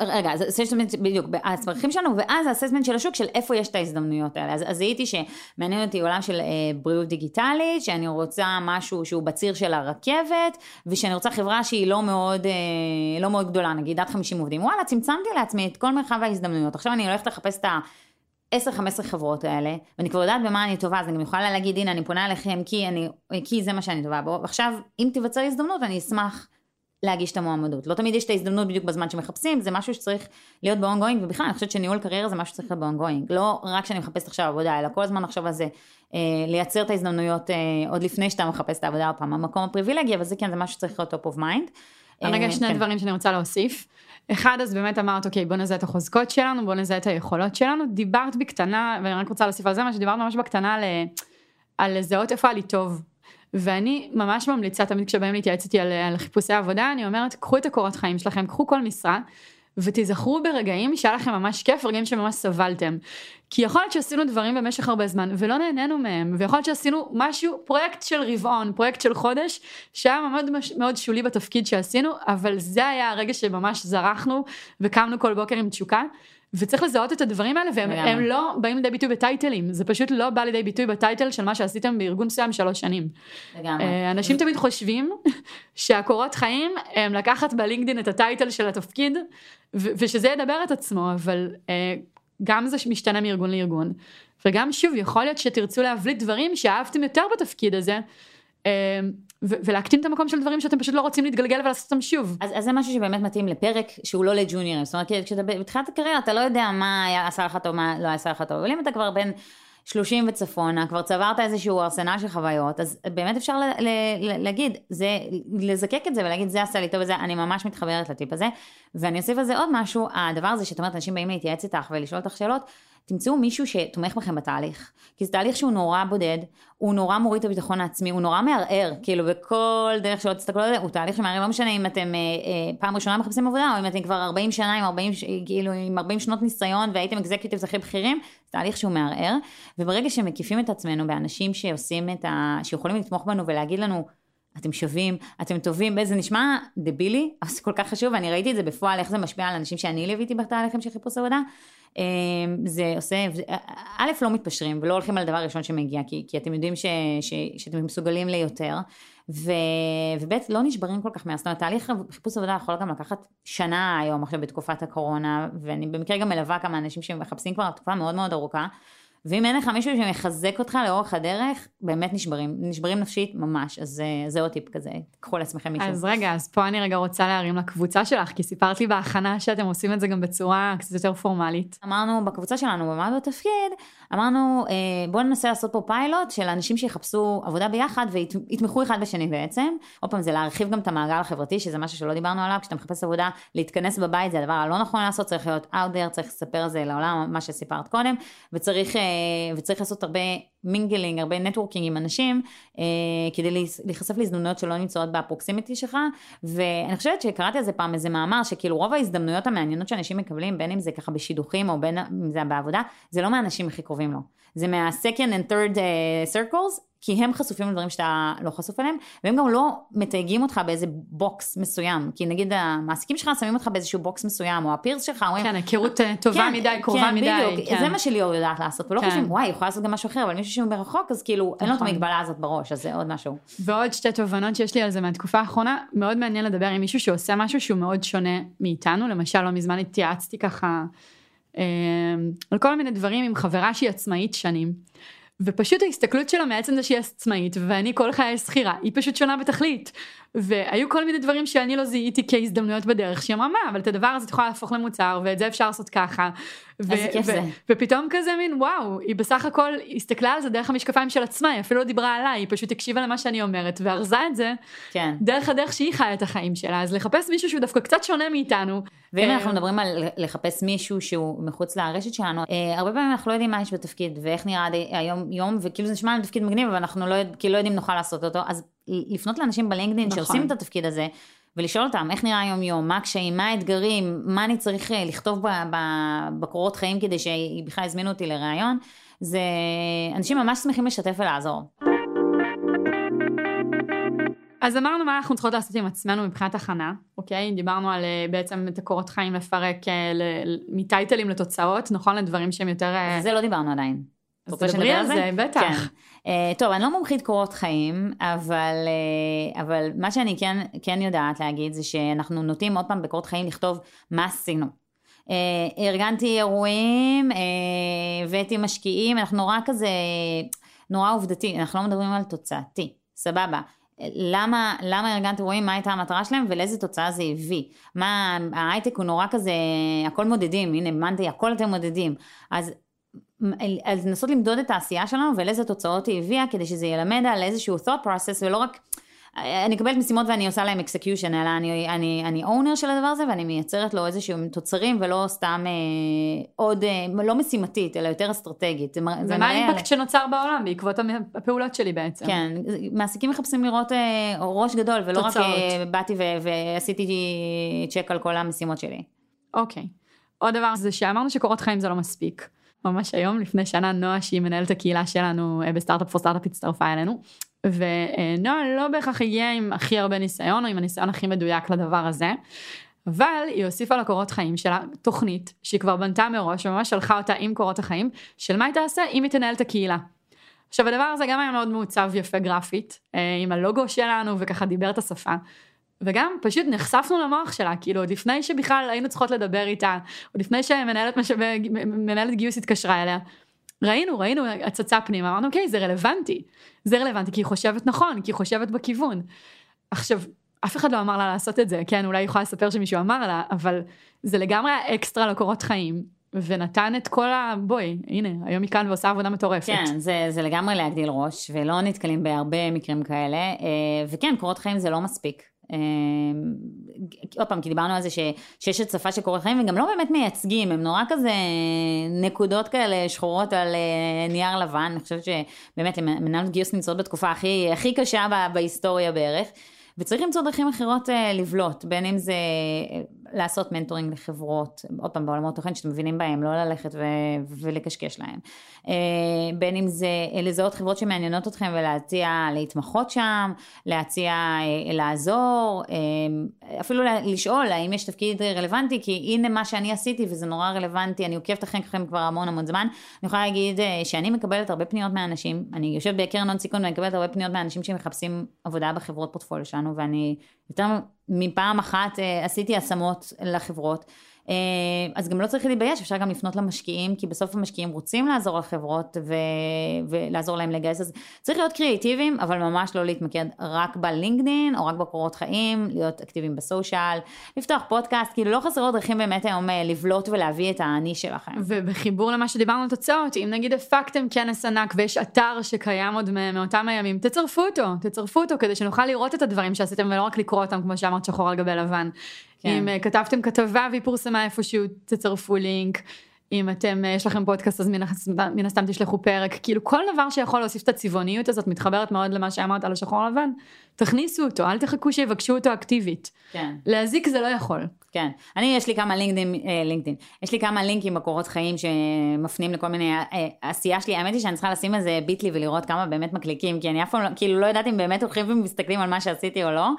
Speaker 2: רגע, אז אססמנט בדיוק, הצרכים שלנו, ואז האססמנט של השוק של איפה יש את ההזדמנויות האלה. אז, אז זיהיתי שמעניין אותי עולם של אה, בריאות דיגיטלית, שאני רוצה משהו שהוא בציר של הרכבת, ושאני רוצה חברה שהיא לא מאוד, אה, לא מאוד גדולה, נגיד עד 50 עובדים. וואלה, צמצמתי לעצמי את כל מרחב ההזדמנויות. עכשיו אני הולכת לחפש את ה... 10-15 חברות האלה, ואני כבר יודעת במה אני טובה, אז אני יכולה להגיד, הנה, אני פונה אליכם כי, אני, כי זה מה שאני טובה בו, ועכשיו, אם תיווצר הזדמנות, אני אשמח להגיש את המועמדות. לא תמיד יש את ההזדמנות בדיוק בזמן שמחפשים, זה משהו שצריך להיות ב-ongoing, ובכלל, אני חושבת שניהול קריירה זה משהו שצריך להיות ב-ongoing. לא רק שאני מחפשת עכשיו עבודה, אלא כל הזמן לחשוב על זה, אה, לייצר את ההזדמנויות אה, עוד לפני שאתה מחפש את העבודה, עוד פעם, המקום הפריבילגי, אבל זה כן, זה משהו שצריך להיות top of mind.
Speaker 1: רגע, אה, שני כן. דברים שאני רוצה להוסיף. אחד, אז באמת אמרת, אוקיי, בוא נזהה את החוזקות שלנו, בוא נזהה את היכולות שלנו. דיברת בקטנה, ואני רק רוצה להוסיף על זה מה שדיברת ממש בקטנה, על, על לזהות איפה היה טוב. ואני ממש ממליצה תמיד כשבאים להתייעץ איתי על, על חיפושי עבודה, אני אומרת, קחו את הקורות חיים שלכם, קחו כל משרה. ותיזכרו ברגעים שהיה לכם ממש כיף, רגעים שממש סבלתם. כי יכול להיות שעשינו דברים במשך הרבה זמן ולא נהנינו מהם, ויכול להיות שעשינו משהו, פרויקט של רבעון, פרויקט של חודש, שהיה מאוד, מאוד שולי בתפקיד שעשינו, אבל זה היה הרגע שממש זרחנו וקמנו כל בוקר עם תשוקה. וצריך לזהות את הדברים האלה והם לא באים לידי ביטוי בטייטלים זה פשוט לא בא לידי ביטוי בטייטל של מה שעשיתם בארגון מסוים שלוש שנים. לגמרי. אה, אנשים תמיד חושבים שהקורות חיים הם לקחת בלינקדין את הטייטל של התפקיד ושזה ידבר את עצמו אבל אה, גם זה משתנה מארגון לארגון וגם שוב יכול להיות שתרצו להבליט דברים שאהבתם יותר בתפקיד הזה. ולהקטין את המקום של דברים שאתם פשוט לא רוצים להתגלגל ולעשות אותם שוב.
Speaker 2: אז, אז זה משהו שבאמת מתאים לפרק שהוא לא לג'וניורים, זאת אומרת כשאתה בתחילת הקריירה אתה לא יודע מה היה עשה לך טוב, מה לא עשה לך טוב, אבל אם אתה כבר בין 30 וצפונה, כבר צברת איזשהו ארסנל של חוויות, אז באמת אפשר ל- ל- להגיד, זה, לזקק את זה ולהגיד, זה עשה לי טוב וזה, אני ממש מתחברת לטיפ הזה. ואני אוסיף על זה עוד משהו, הדבר הזה שאת אומרת, אנשים באים להתייעץ איתך ולשאול אותך שאלות, תמצאו מישהו שתומך בכם בתהליך. כי זה תהליך שהוא נורא בודד, הוא נורא מוריד את הביטחון העצמי, הוא נורא מערער, כאילו בכל דרך שלא תסתכלו על זה, הוא תהליך שמערער, לא משנה אם אתם אה, אה, פעם ראשונה מחפשים עבודה, או אם אתם כבר 40 שנה עם 40, כאילו, עם 40 שנות ניסיון והייתם אקזקיוטיבס הכי בכירים, זה תהליך שהוא מערער, וברגע שמקיפים את עצמנו באנשים שעושים את ה... שיכולים לתמוך בנו ולהגיד לנו, אתם שווים, אתם טובים, זה נשמע דבילי, אבל זה כל כך חשוב, ואני ראיתי את זה בפועל, איך זה משפיע על אנשים שאני ליוויתי בתהליכים של חיפוש עבודה. אמ, זה עושה, א', לא מתפשרים ולא הולכים על הדבר הראשון שמגיע, כי, כי אתם יודעים ש, ש, שאתם מסוגלים ליותר, ו, וב', לא נשברים כל כך מהר, זאת אומרת, תהליך חיפוש עבודה יכול גם לקחת שנה היום עכשיו בתקופת הקורונה, ואני במקרה גם מלווה כמה אנשים שמחפשים כבר תקופה מאוד מאוד ארוכה. ואם אין לך מישהו שמחזק אותך לאורך הדרך, באמת נשברים, נשברים נפשית ממש, אז אה, זה עוד טיפ כזה, קחו לעצמכם מישהו.
Speaker 1: אז רגע, אז פה אני רגע רוצה להרים לקבוצה שלך, כי סיפרת לי בהכנה שאתם עושים את זה גם בצורה קצת יותר פורמלית.
Speaker 2: אמרנו בקבוצה שלנו, במה בתפקיד, אמרנו אה, בואו ננסה לעשות פה פיילוט של אנשים שיחפשו עבודה ביחד ויתמכו אחד בשני בעצם. עוד פעם, זה להרחיב גם את המעגל החברתי, שזה משהו שלא דיברנו עליו, כשאתה מחפש עבודה, להתכנס בבית זה הדבר הלא נכון לעשות, צריך להיות there, צריך לספר על זה לעולם, מה שסיפרת קודם, וצריך... אה, וצריך לעשות הרבה mingling, הרבה networking עם אנשים, אה, כדי להיחשף להזדמנויות שלא נמצאות ב proximity שלך, ואני חושבת שקראתי על זה פעם איזה מאמר, שכאילו רוב ההזדמנויות המעניינות שאנשים מקבלים, בין אם זה ככה בשידוכים או בין אם זה בעבודה, זה לא מהאנשים הכי קרובים לו, זה מה second and third uh, circles, כי הם חשופים לדברים שאתה לא חשוף אליהם, והם גם לא מתייגים אותך באיזה box מסוים, כי נגיד המעסיקים שלך שמים אותך באיזשהו box מסוים, או ה peers שלך אומרים...
Speaker 1: כן, היכרות אה, טובה כן, מדי, קרובה
Speaker 2: כן,
Speaker 1: מדי.
Speaker 2: בדיוק, כן, זה מה שליאור יודעת לעשות, ולא כן. חושבים, וואי, יכולה לעשות גם משהו אחר, אבל מישהו שהוא מרחוק, אז כאילו, נכון. אין לו את נכון. המגבלה הזאת בראש, אז זה עוד משהו.
Speaker 1: ועוד שתי תובנות שיש לי על זה מהתקופה האחרונה, מאוד מעניין לדבר עם מישהו שעושה משהו שהוא מאוד שונה מאיתנו, למשל לא מזמן התייעצתי ככה אה, על כל מיני דברים עם חברה שהיא עצמאית שנים. ופשוט ההסתכלות שלה מעצם זה שהיא עצמאית ואני כל חיי שכירה היא פשוט שונה בתכלית והיו כל מיני דברים שאני לא זיהיתי כהזדמנויות בדרך שהיא אמרה מה אבל את הדבר הזה את יכולה להפוך למוצר ואת זה אפשר לעשות ככה.
Speaker 2: איזה כיף זה.
Speaker 1: ופתאום כזה מין וואו היא בסך הכל הסתכלה על זה דרך המשקפיים של עצמה היא אפילו לא דיברה עליי היא פשוט הקשיבה למה שאני אומרת וארזה את זה
Speaker 2: כן.
Speaker 1: דרך הדרך שהיא חיה את החיים שלה אז לחפש מישהו שהוא דווקא קצת שונה מאיתנו.
Speaker 2: ואם אה, אנחנו מדברים על לחפש מישהו שהוא מחוץ לרשת שלנו אה, הרבה פעמים אנחנו לא יודעים מה יש בתפקיד ואיך נראה היום יום וכאילו זה נשמע לנו תפקיד מגניב אבל אנחנו לא, כאילו לא יודעים נוכל לעשות אותו אז לפנות לאנשים בלינקדאין נכון. שעושים את התפקיד הזה, ולשאול אותם איך נראה היום יום, מה הקשיים, מה האתגרים, מה אני צריך אה, לכתוב בקורות חיים כדי שבכלל יזמינו אותי לראיון, זה אנשים ממש שמחים לשתף ולעזור.
Speaker 1: אז אמרנו מה אנחנו צריכות לעשות עם עצמנו מבחינת הכנה, אוקיי? דיברנו על אה, בעצם את הקורות חיים לפרק אה, מטייטלים לתוצאות, נכון? לדברים שהם יותר...
Speaker 2: זה לא דיברנו עדיין.
Speaker 1: אז תדברי על זה, בטח. כן.
Speaker 2: Uh, טוב, אני לא מומחית קורות חיים, אבל, uh, אבל מה שאני כן, כן יודעת להגיד זה שאנחנו נוטים עוד פעם בקורות חיים לכתוב מה עשינו. Uh, ארגנתי אירועים, uh, הבאתי משקיעים, אנחנו נורא כזה, נורא עובדתי, אנחנו לא מדברים על תוצאתי, סבבה. למה, למה ארגנתי אירועים, מה הייתה המטרה שלהם ולאיזה תוצאה זה הביא. מה, ההייטק הוא נורא כזה, הכל מודדים, הנה, מאנדי, הכל אתם מודדים. אז אז לנסות למדוד את העשייה שלנו ולאיזה תוצאות היא הביאה, כדי שזה ילמד על איזשהו thought process, ולא רק, אני מקבלת משימות ואני עושה להם execution, אלא אני, אני, אני owner של הדבר הזה, ואני מייצרת לו איזשהו תוצרים, ולא סתם אה, עוד, אה, לא משימתית, אלא יותר אסטרטגית.
Speaker 1: ומה האימפקט על... שנוצר בעולם בעקבות הפעולות שלי בעצם?
Speaker 2: כן, מעסיקים מחפשים לראות אה, ראש גדול, ולא תוצאות. רק אה, באתי ו- ועשיתי צ'ק על כל המשימות שלי.
Speaker 1: אוקיי. עוד דבר זה שאמרנו שקורות חיים זה לא מספיק. ממש היום, לפני שנה, נועה, שהיא מנהלת הקהילה שלנו אה, בסטארט-אפ פור סטארט-אפ, הצטרפה אלינו. ונועה לא בהכרח הגיעה עם הכי הרבה ניסיון, או עם הניסיון הכי מדויק לדבר הזה. אבל היא הוסיפה לקורות חיים שלה תוכנית שהיא כבר בנתה מראש וממש שלחה אותה עם קורות החיים של מה היא תעשה אם היא תנהל את הקהילה. עכשיו הדבר הזה גם היה מאוד מעוצב יפה גרפית אה, עם הלוגו שלנו וככה דיבר את השפה וגם פשוט נחשפנו למוח שלה, כאילו עוד לפני שבכלל היינו צריכות לדבר איתה, עוד לפני שמנהלת משאבי, גיוס התקשרה אליה. ראינו, ראינו הצצה פנימה, אמרנו אוקיי, זה רלוונטי. זה רלוונטי כי היא חושבת נכון, כי היא חושבת בכיוון. עכשיו, אף אחד לא אמר לה לעשות את זה, כן, אולי היא יכולה לספר שמישהו אמר לה, אבל זה לגמרי אקסטרה לקורות חיים. ונתן את כל ה... בואי, הנה, היום היא כאן ועושה עבודה מטורפת.
Speaker 2: כן, זה, זה לגמרי להגדיל ראש, ולא נתקלים בהרבה מקרים כאלה, אה, וכן, קורות חיים זה לא מספיק. אה, עוד פעם, כי דיברנו על זה ש, שיש הצפה של קורות חיים, וגם לא באמת מייצגים, הם נורא כזה נקודות כאלה שחורות על אה, נייר לבן, אני חושבת שבאמת, מנהלות גיוס נמצאות בתקופה הכי, הכי קשה בהיסטוריה בערך. וצריך למצוא דרכים אחרות uh, לבלוט, בין אם זה uh, לעשות מנטורינג לחברות, עוד פעם בעולמות תוכן שאתם מבינים בהם, לא ללכת ו- ולקשקש להם. Uh, בין אם זה לזהות חברות שמעניינות אתכם ולהציע להתמחות שם, להציע uh, לעזור, uh, אפילו לשאול האם יש תפקיד רלוונטי, כי הנה מה שאני עשיתי וזה נורא רלוונטי, אני עוקבת אחריכם כבר המון המון זמן. אני יכולה להגיד uh, שאני מקבלת הרבה פניות מאנשים, אני יושבת בקרן הון סיכון ואני מקבלת הרבה פניות מאנשים שמחפשים עבודה בחברות פורטפוליו שלנו, ואני יותר מפעם אחת uh, עשיתי השמות לחברות. אה, אז גם לא צריך להתבייש, אפשר גם לפנות למשקיעים, כי בסוף המשקיעים רוצים לעזור לחברות ו... ולעזור להם לגייס, אז צריך להיות קריאיטיביים, אבל ממש לא להתמקד רק בלינקדין, או רק בקורות חיים, להיות אקטיביים בסושיאל, לפתוח פודקאסט, כאילו לא חסרות דרכים באמת היום אה, לבלוט ולהביא את האני שלכם.
Speaker 1: ובחיבור למה שדיברנו על תוצאות, אם נגיד הפקתם כנס ענק ויש אתר שקיים עוד מאותם הימים, תצרפו אותו, תצרפו אותו כדי שנוכל לראות את הדברים שעשיתם ולא רק לקרוא אותם כמו שאמרת שחור על גבי לבן. כן. אם uh, כתבתם כתבה והיא פורסמה איפשהו, תצרפו לינק. אם אתם, uh, יש לכם פודקאסט אז מן, מן הסתם תשלחו פרק, כאילו כל דבר שיכול להוסיף את הצבעוניות הזאת מתחברת מאוד למה שאמרת על השחור לבן, תכניסו אותו, אל תחכו שיבקשו אותו אקטיבית. כן. להזיק זה לא יכול.
Speaker 2: כן. אני, יש לי כמה לינקדין, אה, לינקדין, יש לי כמה לינקים בקורות חיים שמפנים לכל מיני אה, עשייה שלי, האמת היא שאני צריכה לשים איזה ביטלי ולראות כמה באמת מקליקים, כי אני אף פעם, לא, כאילו לא יודעת אם באמת הולכים ומסתכלים על מה שעשיתי או לא.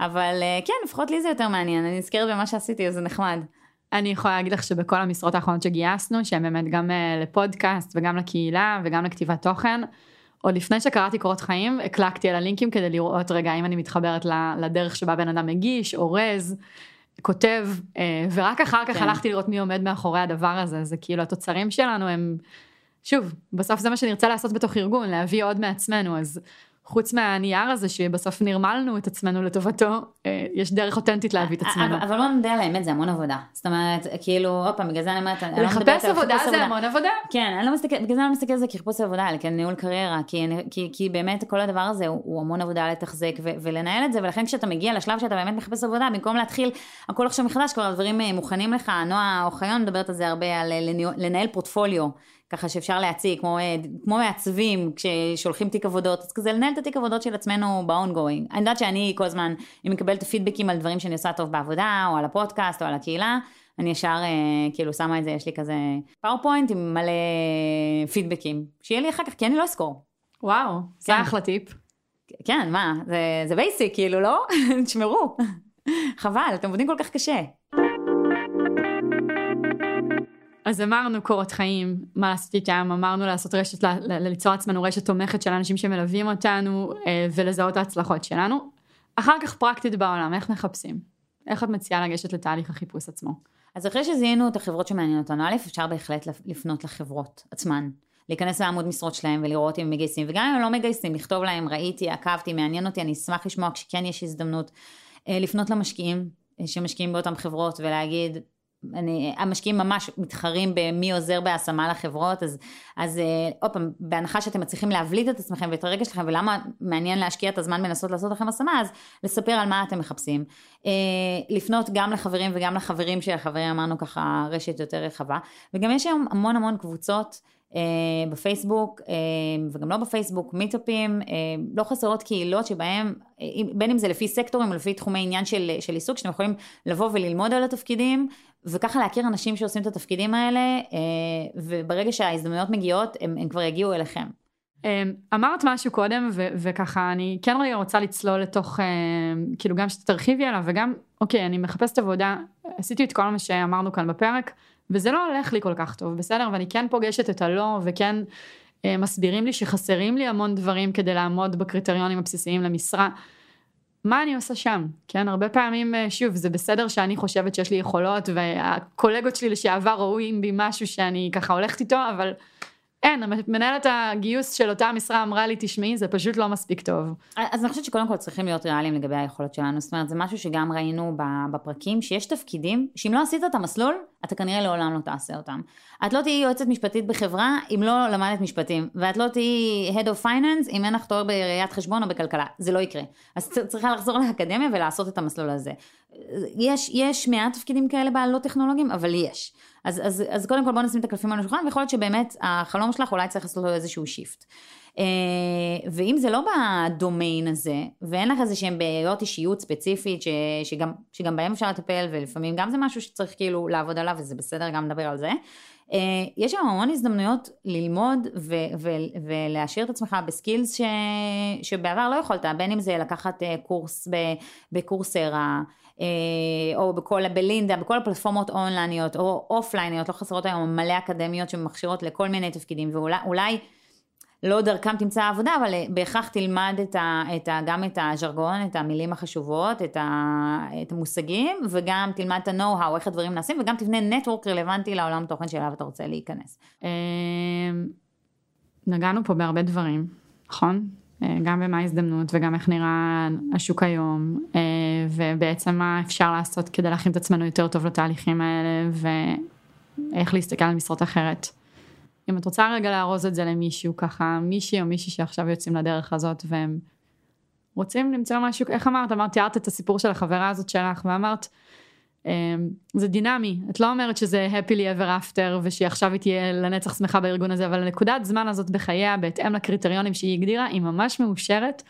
Speaker 2: אבל אה, כן, לפחות לי זה יותר מעניין, אני נזכרת במה שעשיתי, אז זה נחמד.
Speaker 1: אני יכולה להגיד לך שבכל המשרות האחרונות שגייסנו, שהן באמת גם אה, לפודקאסט וגם לקהילה וגם לכתיבת תוכן, עוד לפני שקראתי קורות חיים, הקלקתי על הלינקים כדי לראות רגע אם אני מתחברת לדרך שבה בן אדם מגיש, אורז, כותב, אה, ורק אחר כך כן. הלכתי לראות מי עומד מאחורי הדבר הזה, זה כאילו התוצרים שלנו הם, שוב, בסוף זה מה שנרצה לעשות בתוך ארגון, להביא עוד מעצמנו, אז חוץ מהנייר הזה שבסוף נרמלנו את עצמנו לטובתו, אה, יש דרך אותנטית להביא את עצמנו.
Speaker 2: אבל בוא נדע על האמת, זה המון עבודה. זאת אומרת, כאילו, עוד פעם, בגלל זה אני אומרת,
Speaker 1: לא לחפש עבודה זה המון עבודה.
Speaker 2: כן, אני לא מסתכלת, בגלל זה אני לא מסתכלת על זה כחיפוש עבודה, אלא כניהול קריירה, כי באמת כל הדבר הזה הוא המון עבודה לתחזק ולנהל את זה, ולכן כשאתה מגיע לשלב שאתה באמת מחפש עבודה, במקום להתחיל הכל עכשיו מחדש, כבר הדברים אה, מוכנים לך, נועה אוחיון מדברת על זה הרבה, על אה, לנהל פורטפוליו. ככה שאפשר להציג, כמו, אה, כמו מעצבים כששולחים תיק עבודות, אז כזה לנהל את התיק עבודות של עצמנו ב ongoing. אני יודעת שאני כל הזמן, אם מקבלת פידבקים על דברים שאני עושה טוב בעבודה, או על הפודקאסט, או על הקהילה, אני ישר אה, כאילו שמה את זה, יש לי כזה PowerPoint עם מלא פידבקים, שיהיה לי אחר כך, כי אני לא אזכור.
Speaker 1: וואו, כן. זה אחלה טיפ.
Speaker 2: כן, מה, זה, זה basic, כאילו, לא? תשמרו. חבל, אתם עובדים כל כך קשה.
Speaker 1: אז אמרנו קורות חיים, מה לעשות איתם, אמרנו לעשות רשת, ליצור עצמנו רשת תומכת של אנשים שמלווים אותנו אה, ולזהות ההצלחות שלנו. אחר כך פרקטית בעולם, איך מחפשים? איך את מציעה לגשת לתהליך החיפוש עצמו?
Speaker 2: אז אחרי שזיהינו את החברות שמעניינות אותנו, א', אפשר בהחלט לפנות לחברות עצמן. להיכנס לעמוד משרות שלהם ולראות אם הם מגייסים, וגם אם הם לא מגייסים, לכתוב להם, ראיתי, עקבתי, מעניין אותי, אני אשמח לשמוע כשכן יש הזדמנות. אה, לפנות למשקיעים שמשקיעים באותן חברות ולהגיד, אני, המשקיעים ממש מתחרים במי עוזר בהשמה לחברות, אז, אז אה, עוד פעם, בהנחה שאתם מצליחים להבליט את עצמכם ואת הרגש שלכם ולמה מעניין להשקיע את הזמן בנסות לעשות לכם השמה, אז לספר על מה אתם מחפשים. אה, לפנות גם לחברים וגם לחברים של החברים, אמרנו ככה רשת יותר רחבה, וגם יש היום המון המון קבוצות. אה, בפייסבוק וגם לא בפייסבוק, מיטאפים, לא חסרות קהילות שבהם, בין אם זה לפי סקטורים או לפי תחומי עניין של, של עיסוק, שאתם יכולים לבוא וללמוד על התפקידים וככה להכיר אנשים שעושים את התפקידים האלה וברגע שההזדמנויות מגיעות הם, הם כבר יגיעו אליכם.
Speaker 1: אמרת משהו קודם ו- וככה אני כן רגע רוצה לצלול לתוך כאילו גם שתרחיבי עליו וגם אוקיי אני מחפשת עבודה עשיתי את כל מה שאמרנו כאן בפרק וזה לא הולך לי כל כך טוב, בסדר? ואני כן פוגשת את הלא, וכן אה, מסבירים לי שחסרים לי המון דברים כדי לעמוד בקריטריונים הבסיסיים למשרה. מה אני עושה שם? כן, הרבה פעמים, אה, שוב, זה בסדר שאני חושבת שיש לי יכולות, והקולגות שלי לשעבר רואים בי משהו שאני ככה הולכת איתו, אבל אין, מנהלת הגיוס של אותה משרה אמרה לי, תשמעי, זה פשוט לא מספיק טוב.
Speaker 2: אז אני חושבת שקודם כל צריכים להיות ריאליים לגבי היכולות שלנו, זאת אומרת, זה משהו שגם ראינו בפרקים, שיש תפקידים, שאם לא עשית את המסלול, אתה כנראה לעולם לא תעשה אותם. את לא תהיי יועצת משפטית בחברה אם לא למדת משפטים, ואת לא תהיי Head of Finance אם אין לך תואר בראיית חשבון או בכלכלה, זה לא יקרה. אז צריכה לחזור לאקדמיה ולעשות את המסלול הזה. יש, יש מעט תפקידים כאלה בעלות טכנולוגיים, אבל יש. אז, אז, אז קודם כל בוא נשים את הקלפים על השולחן, ויכול להיות שבאמת החלום שלך אולי צריך לעשות לו איזשהו שיפט. אה, ואם זה לא בדומיין הזה, ואין לך איזה שהם בעיות אישיות ספציפית, ש, שגם, שגם בהם אפשר לטפל, ולפעמים גם זה משהו שצריך כאילו לעבוד עליו, וזה בסדר גם לדבר על זה, יש שם המון הזדמנויות ללמוד ו- ו- ולהשאיר את עצמך בסקילס ש- שבעבר לא יכולת, בין אם זה לקחת אה, קורס בקורסרה, או בכל, בלינדה, בכל הפלטפורמות אונלייניות או אופלייניות, לא חסרות היום מלא אקדמיות שמכשירות לכל מיני תפקידים, ואולי לא דרכם תמצא עבודה, אבל אה, בהכרח תלמד את ה, את ה, גם את הז'רגון, את המילים החשובות, את, ה, את המושגים, וגם תלמד את ה-know-how, איך הדברים נעשים, וגם תבנה נטוורק רלוונטי לעולם תוכן שאליו אתה רוצה להיכנס. אמ,
Speaker 1: נגענו פה בהרבה דברים, נכון? אה, גם במה ההזדמנות וגם איך נראה השוק היום, אה, ובעצם מה אפשר לעשות כדי להכין את עצמנו יותר טוב לתהליכים האלה, ואיך להסתכל על משרות אחרת. אם את רוצה רגע לארוז את זה למישהו ככה, מישהי או מישהי שעכשיו יוצאים לדרך הזאת והם רוצים למצוא משהו, איך אמרת? אמרת, תיארת את הסיפור של החברה הזאת שלך ואמרת, אמ, זה דינמי, את לא אומרת שזה happily ever after ושעכשיו היא תהיה לנצח שמחה בארגון הזה, אבל הנקודת זמן הזאת בחייה, בהתאם לקריטריונים שהיא הגדירה, היא ממש מאושרת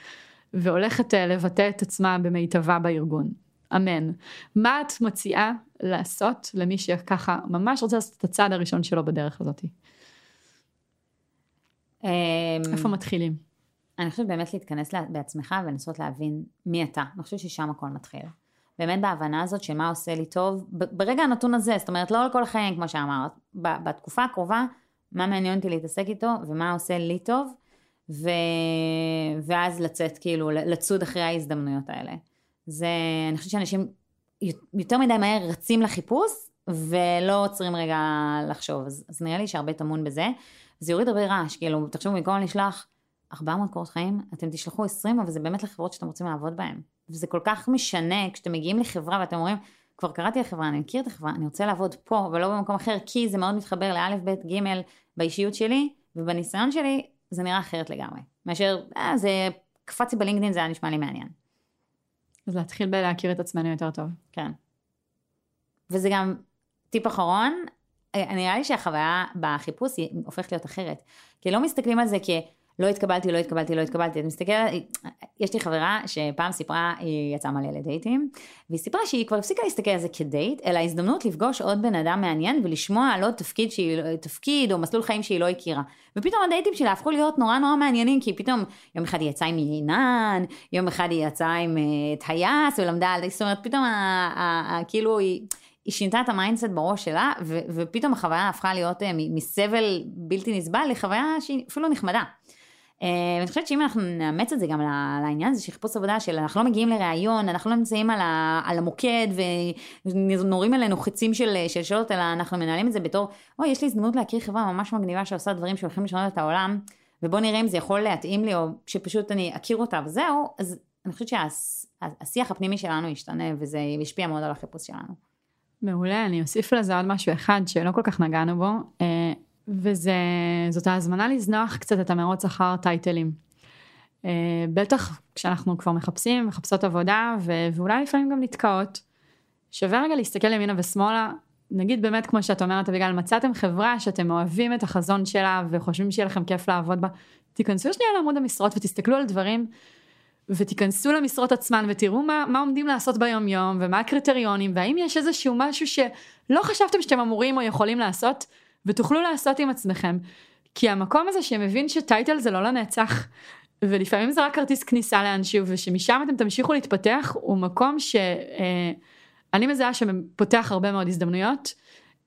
Speaker 1: והולכת אה, לבטא את עצמה במיטבה בארגון. אמן. מה את מציעה לעשות למי שככה ממש רוצה לעשות את הצעד הראשון שלו בדרך הזאתי? אמ, איפה מתחילים?
Speaker 2: אני חושבת באמת להתכנס בעצמך ולנסות להבין מי אתה. אני חושבת ששם הכל מתחיל. באמת בהבנה הזאת של מה עושה לי טוב, ברגע הנתון הזה, זאת אומרת לא לכל החיים כמו שאמרת, בתקופה הקרובה, מה מעניין אותי להתעסק איתו ומה עושה לי טוב, ו... ואז לצאת כאילו, לצוד אחרי ההזדמנויות האלה. זה, אני חושבת שאנשים יותר מדי מהר רצים לחיפוש ולא עוצרים רגע לחשוב, אז, אז נראה לי שהרבה טמון בזה. זה יוריד הרבה רעש, כאילו, תחשבו, במקום לשלוח 400 קורות חיים, אתם תשלחו 20, אבל זה באמת לחברות שאתם רוצים לעבוד בהן. וזה כל כך משנה כשאתם מגיעים לחברה ואתם אומרים, כבר קראתי לחברה, אני מכיר את החברה, אני רוצה לעבוד פה ולא במקום אחר, כי זה מאוד מתחבר לאלף, בית, גימל באישיות שלי, ובניסיון שלי זה נראה אחרת לגמרי. מאשר, אה, זה קפצתי בלינקדאין, זה היה נשמע לי מעניין.
Speaker 1: אז להתחיל בלהכיר את עצמנו יותר טוב.
Speaker 2: כן. וזה גם טיפ אחרון, נראה לי שהחוויה בחיפוש היא הופכת להיות אחרת. כי לא מסתכלים על זה כלא התקבלתי, לא התקבלתי, לא התקבלתי. את מסתכלת, יש לי חברה שפעם סיפרה, היא יצאה מלא לדייטים, והיא סיפרה שהיא כבר הפסיקה להסתכל על זה כדייט, אלא הזדמנות לפגוש עוד בן אדם מעניין ולשמוע על עוד תפקיד, שהיא, תפקיד או מסלול חיים שהיא לא הכירה. ופתאום הדייטים שלה הפכו להיות נורא נורא מעניינים, כי פתאום יום אחד היא יצאה עם ענן, יום אחד היא יצאה עם טייס ולמדה על, זאת אומרת פתאום כאילו היא... היא שינתה את ה mindset בראש שלה, ו- ופתאום החוויה הפכה להיות uh, מסבל בלתי נסבל לחוויה שהיא אפילו נחמדה. Uh, ואני חושבת שאם אנחנו נאמץ את זה גם לעניין הזה של חיפוש עבודה של אנחנו לא מגיעים לראיון, אנחנו לא נמצאים על, ה- על המוקד ונורים עלינו חצים של, של שאלות, אלא אנחנו מנהלים את זה בתור, אוי, יש לי הזדמנות להכיר חברה ממש מגניבה שעושה דברים שהולכים לשנות את העולם, ובוא נראה אם זה יכול להתאים לי, או שפשוט אני אכיר אותה וזהו, אז אני חושבת שהשיח הפנימי שלנו ישתנה וזה ישפיע מאוד על החיפוש שלנו.
Speaker 1: מעולה, אני אוסיף לזה עוד משהו אחד שלא כל כך נגענו בו, אה, וזאת ההזמנה לזנוח קצת את המרוץ אחר טייטלים. אה, בטח כשאנחנו כבר מחפשים, מחפשות עבודה, ואולי לפעמים גם נתקעות. שווה רגע להסתכל ימינה ושמאלה, נגיד באמת כמו שאת אומרת אביגל, מצאתם חברה שאתם אוהבים את החזון שלה וחושבים שיהיה לכם כיף לעבוד בה, תיכנסו שנייה לעמוד המשרות ותסתכלו על דברים ותיכנסו למשרות עצמן ותראו מה, מה עומדים לעשות ביום יום ומה הקריטריונים והאם יש איזשהו משהו שלא חשבתם שאתם אמורים או יכולים לעשות ותוכלו לעשות עם עצמכם. כי המקום הזה שמבין שטייטל זה לא לנצח ולפעמים זה רק כרטיס כניסה לאנשהו ושמשם אתם תמשיכו להתפתח הוא מקום שאני אה, מזהה שפותח הרבה מאוד הזדמנויות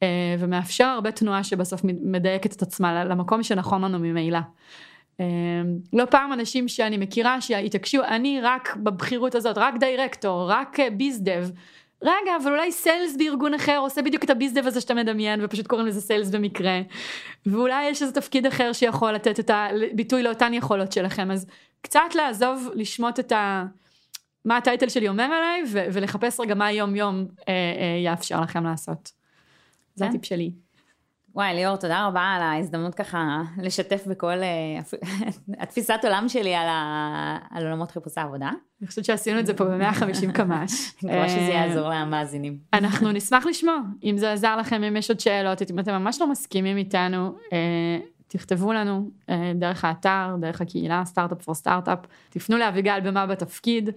Speaker 1: אה, ומאפשר הרבה תנועה שבסוף מדייקת את עצמה למקום שנכון לנו ממילא. אמ, לא פעם אנשים שאני מכירה שהתעקשו אני רק בבחירות הזאת רק דירקטור רק ביזדב רגע אבל אולי סיילס בארגון אחר עושה בדיוק את הביזדב הזה שאתה מדמיין ופשוט קוראים לזה סיילס במקרה ואולי יש איזה תפקיד אחר שיכול לתת את הביטוי לאותן יכולות שלכם אז קצת לעזוב לשמוט את ה... מה הטייטל שלי אומר עליי ו- ולחפש רגע מה יום יום אה, אה, יאפשר לכם לעשות. זה
Speaker 2: כן.
Speaker 1: הטיפ שלי.
Speaker 2: וואי, ליאור, תודה רבה על ההזדמנות ככה לשתף בכל אה, התפיסת עולם שלי על, ה... על עולמות חיפושי עבודה.
Speaker 1: אני חושבת שעשינו את זה פה ב-150 קמ"ש.
Speaker 2: אני מקווה שזה
Speaker 1: אה,
Speaker 2: יעזור למאזינים.
Speaker 1: אנחנו נשמח לשמוע, אם זה עזר לכם, אם יש עוד שאלות, אם אתם ממש לא מסכימים איתנו, אה, תכתבו לנו דרך האתר, דרך הקהילה, סטארט-אפ פור סטארט-אפ, תפנו לאביגל במה בתפקיד,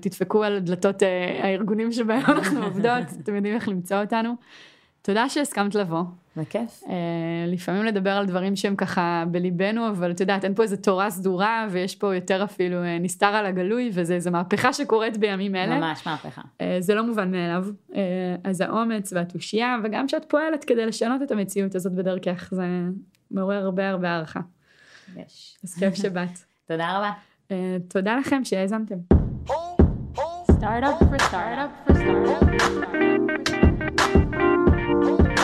Speaker 1: תדפקו על דלתות הארגונים שבהם אנחנו עובדות, אתם יודעים איך למצוא אותנו. תודה שהסכמת לבוא.
Speaker 2: בכיף.
Speaker 1: אה, לפעמים לדבר על דברים שהם ככה בליבנו, אבל את יודעת, אין פה איזה תורה סדורה, ויש פה יותר אפילו אה, נסתר על הגלוי, וזה איזה מהפכה שקורית בימים אלה.
Speaker 2: ממש מהפכה.
Speaker 1: אה, זה לא מובן מאליו. אה, אז האומץ והתושייה, וגם שאת פועלת כדי לשנות את המציאות הזאת בדרכך, זה מעורר הרבה הרבה הערכה.
Speaker 2: יש.
Speaker 1: אז כיף שבאת.
Speaker 2: תודה רבה.
Speaker 1: אה, תודה לכם שהאזנתם.
Speaker 3: Startup for startup for startup for startup. people.